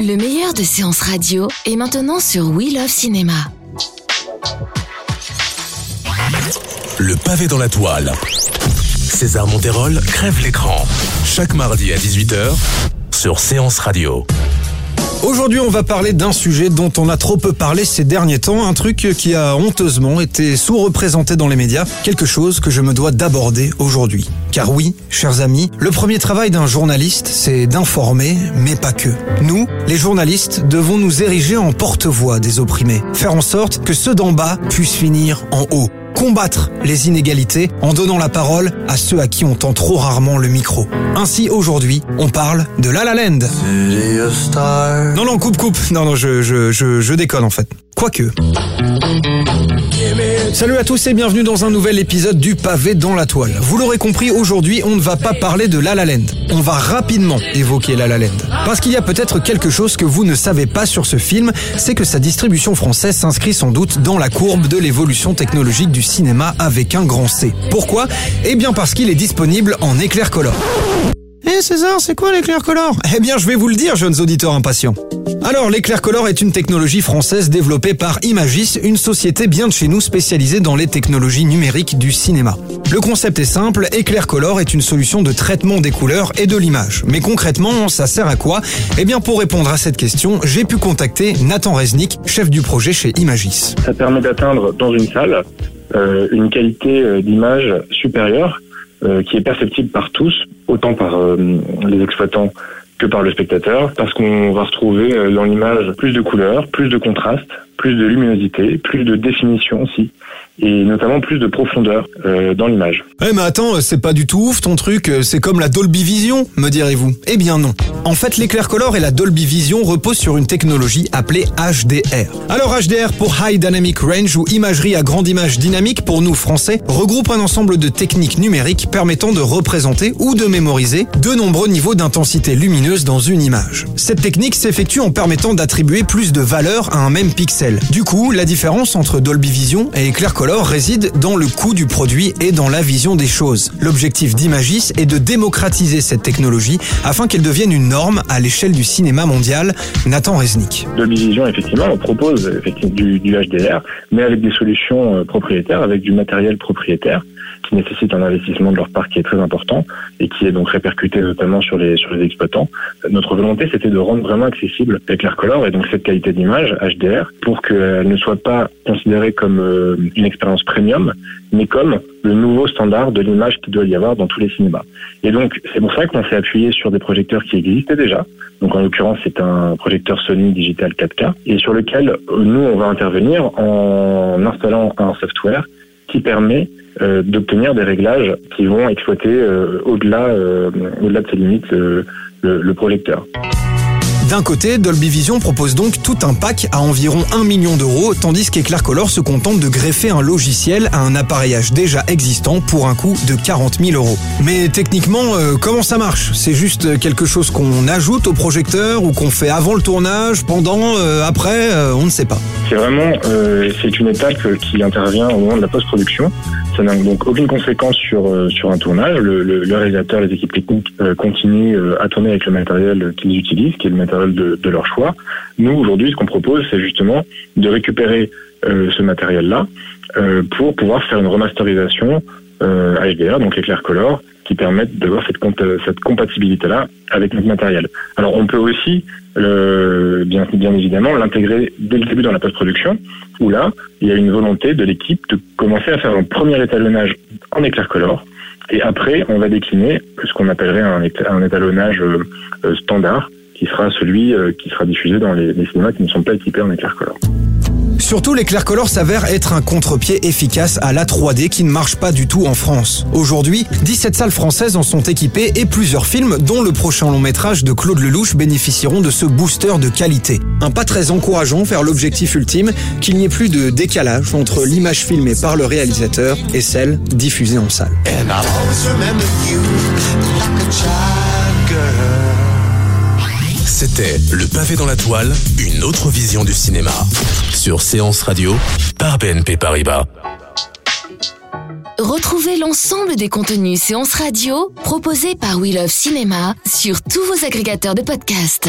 Le meilleur de séances radio est maintenant sur We Love Cinéma. Le pavé dans la toile. César Monterol crève l'écran. Chaque mardi à 18h sur Séance Radio. Aujourd'hui, on va parler d'un sujet dont on a trop peu parlé ces derniers temps, un truc qui a honteusement été sous-représenté dans les médias, quelque chose que je me dois d'aborder aujourd'hui. Car oui, chers amis, le premier travail d'un journaliste, c'est d'informer, mais pas que. Nous, les journalistes, devons nous ériger en porte-voix des opprimés, faire en sorte que ceux d'en bas puissent finir en haut combattre les inégalités en donnant la parole à ceux à qui on tend trop rarement le micro. Ainsi, aujourd'hui, on parle de La La Land. Non, non, coupe, coupe. Non, non, je, je, je, je déconne en fait. Quoique. Salut à tous et bienvenue dans un nouvel épisode du pavé dans la toile. Vous l'aurez compris, aujourd'hui on ne va pas parler de La La Land. On va rapidement évoquer La La Land. Parce qu'il y a peut-être quelque chose que vous ne savez pas sur ce film, c'est que sa distribution française s'inscrit sans doute dans la courbe de l'évolution technologique du cinéma avec un grand C. Pourquoi? Eh bien parce qu'il est disponible en éclair color. Eh César, c'est quoi l'éclair color? Eh bien, je vais vous le dire, jeunes auditeurs impatients. Alors, l'éclair color est une technologie française développée par Imagis, une société bien de chez nous spécialisée dans les technologies numériques du cinéma. Le concept est simple, éclair color est une solution de traitement des couleurs et de l'image. Mais concrètement, ça sert à quoi? Eh bien, pour répondre à cette question, j'ai pu contacter Nathan Reznik, chef du projet chez Imagis. Ça permet d'atteindre dans une salle euh, une qualité euh, d'image supérieure euh, qui est perceptible par tous, autant par les exploitants que par le spectateur, parce qu'on va retrouver euh, dans l'image plus de couleurs, plus de contraste, plus de luminosité, plus de définition aussi, et notamment plus de profondeur euh, dans l'image. Eh mais attends, c'est pas du tout ouf ton truc, c'est comme la Dolby Vision, me direz-vous. Eh bien non. En fait, l'éclair color et la Dolby Vision reposent sur une technologie appelée HDR. Alors HDR pour High Dynamic Range ou imagerie à grande image dynamique pour nous français regroupe un ensemble de techniques numériques permettant de représenter ou de mémoriser de nombreux niveaux d'intensité lumineuse dans une image. Cette technique s'effectue en permettant d'attribuer plus de valeur à un même pixel. Du coup, la différence entre Dolby Vision et éclair color réside dans le coût du produit et dans la vision des choses. L'objectif d'Imagis est de démocratiser cette technologie afin qu'elle devienne une norme à l'échelle du cinéma mondial. Nathan Resnick. Dolby Vision, effectivement, on propose du HDR, mais avec des solutions euh, propriétaires, avec du matériel propriétaire qui nécessite un investissement de leur part qui est très important et qui est donc répercuté notamment sur les sur les exploitants. Notre volonté, c'était de rendre vraiment accessible l'éclair color et donc cette qualité d'image HDR pour qu'elle ne soit pas considérée comme euh, une expérience premium, mais comme le nouveau standard de l'image qu'il doit y avoir dans tous les cinémas. Et donc, c'est pour ça qu'on s'est appuyé sur des projecteurs qui existaient déjà. Donc, en l'occurrence, c'est un projecteur Sony Digital 4K et sur lequel euh, nous, on va intervenir en installant un software qui permet euh, d'obtenir des réglages qui vont exploiter euh, au-delà euh, au-delà de ses limites le, le projecteur. D'un côté, Dolby Vision propose donc tout un pack à environ 1 million d'euros, tandis qu'Eclair Color se contente de greffer un logiciel à un appareillage déjà existant pour un coût de 40 000 euros. Mais techniquement, euh, comment ça marche? C'est juste quelque chose qu'on ajoute au projecteur ou qu'on fait avant le tournage, pendant, euh, après, euh, on ne sait pas. C'est vraiment, une étape qui intervient au moment de la post-production. Ça n'a donc aucune conséquence sur sur un tournage. Le, le, réalisateur, les équipes techniques continuent à tourner avec le matériel qu'ils utilisent, qui est le matériel de, de leur choix. Nous aujourd'hui, ce qu'on propose, c'est justement de récupérer euh, ce matériel-là euh, pour pouvoir faire une remasterisation euh, donc éclair color, qui permettent d'avoir cette, cette compatibilité-là avec notre matériel. Alors on peut aussi, bien, bien évidemment, l'intégrer dès le début dans la post-production, où là, il y a une volonté de l'équipe de commencer à faire un premier étalonnage en éclair color, et après, on va décliner ce qu'on appellerait un, un étalonnage euh, standard, qui sera celui euh, qui sera diffusé dans les, les cinémas qui ne sont pas équipés en éclair color. Surtout, les Color s'avèrent être un contre-pied efficace à la 3D qui ne marche pas du tout en France. Aujourd'hui, 17 salles françaises en sont équipées et plusieurs films, dont le prochain long métrage de Claude Lelouch, bénéficieront de ce booster de qualité. Un pas très encourageant vers l'objectif ultime, qu'il n'y ait plus de décalage entre l'image filmée par le réalisateur et celle diffusée en salle. C'était Le pavé dans la toile, une autre vision du cinéma. Sur Séance Radio, par BNP Paribas. Retrouvez l'ensemble des contenus Séance Radio proposés par We Love Cinéma sur tous vos agrégateurs de podcasts.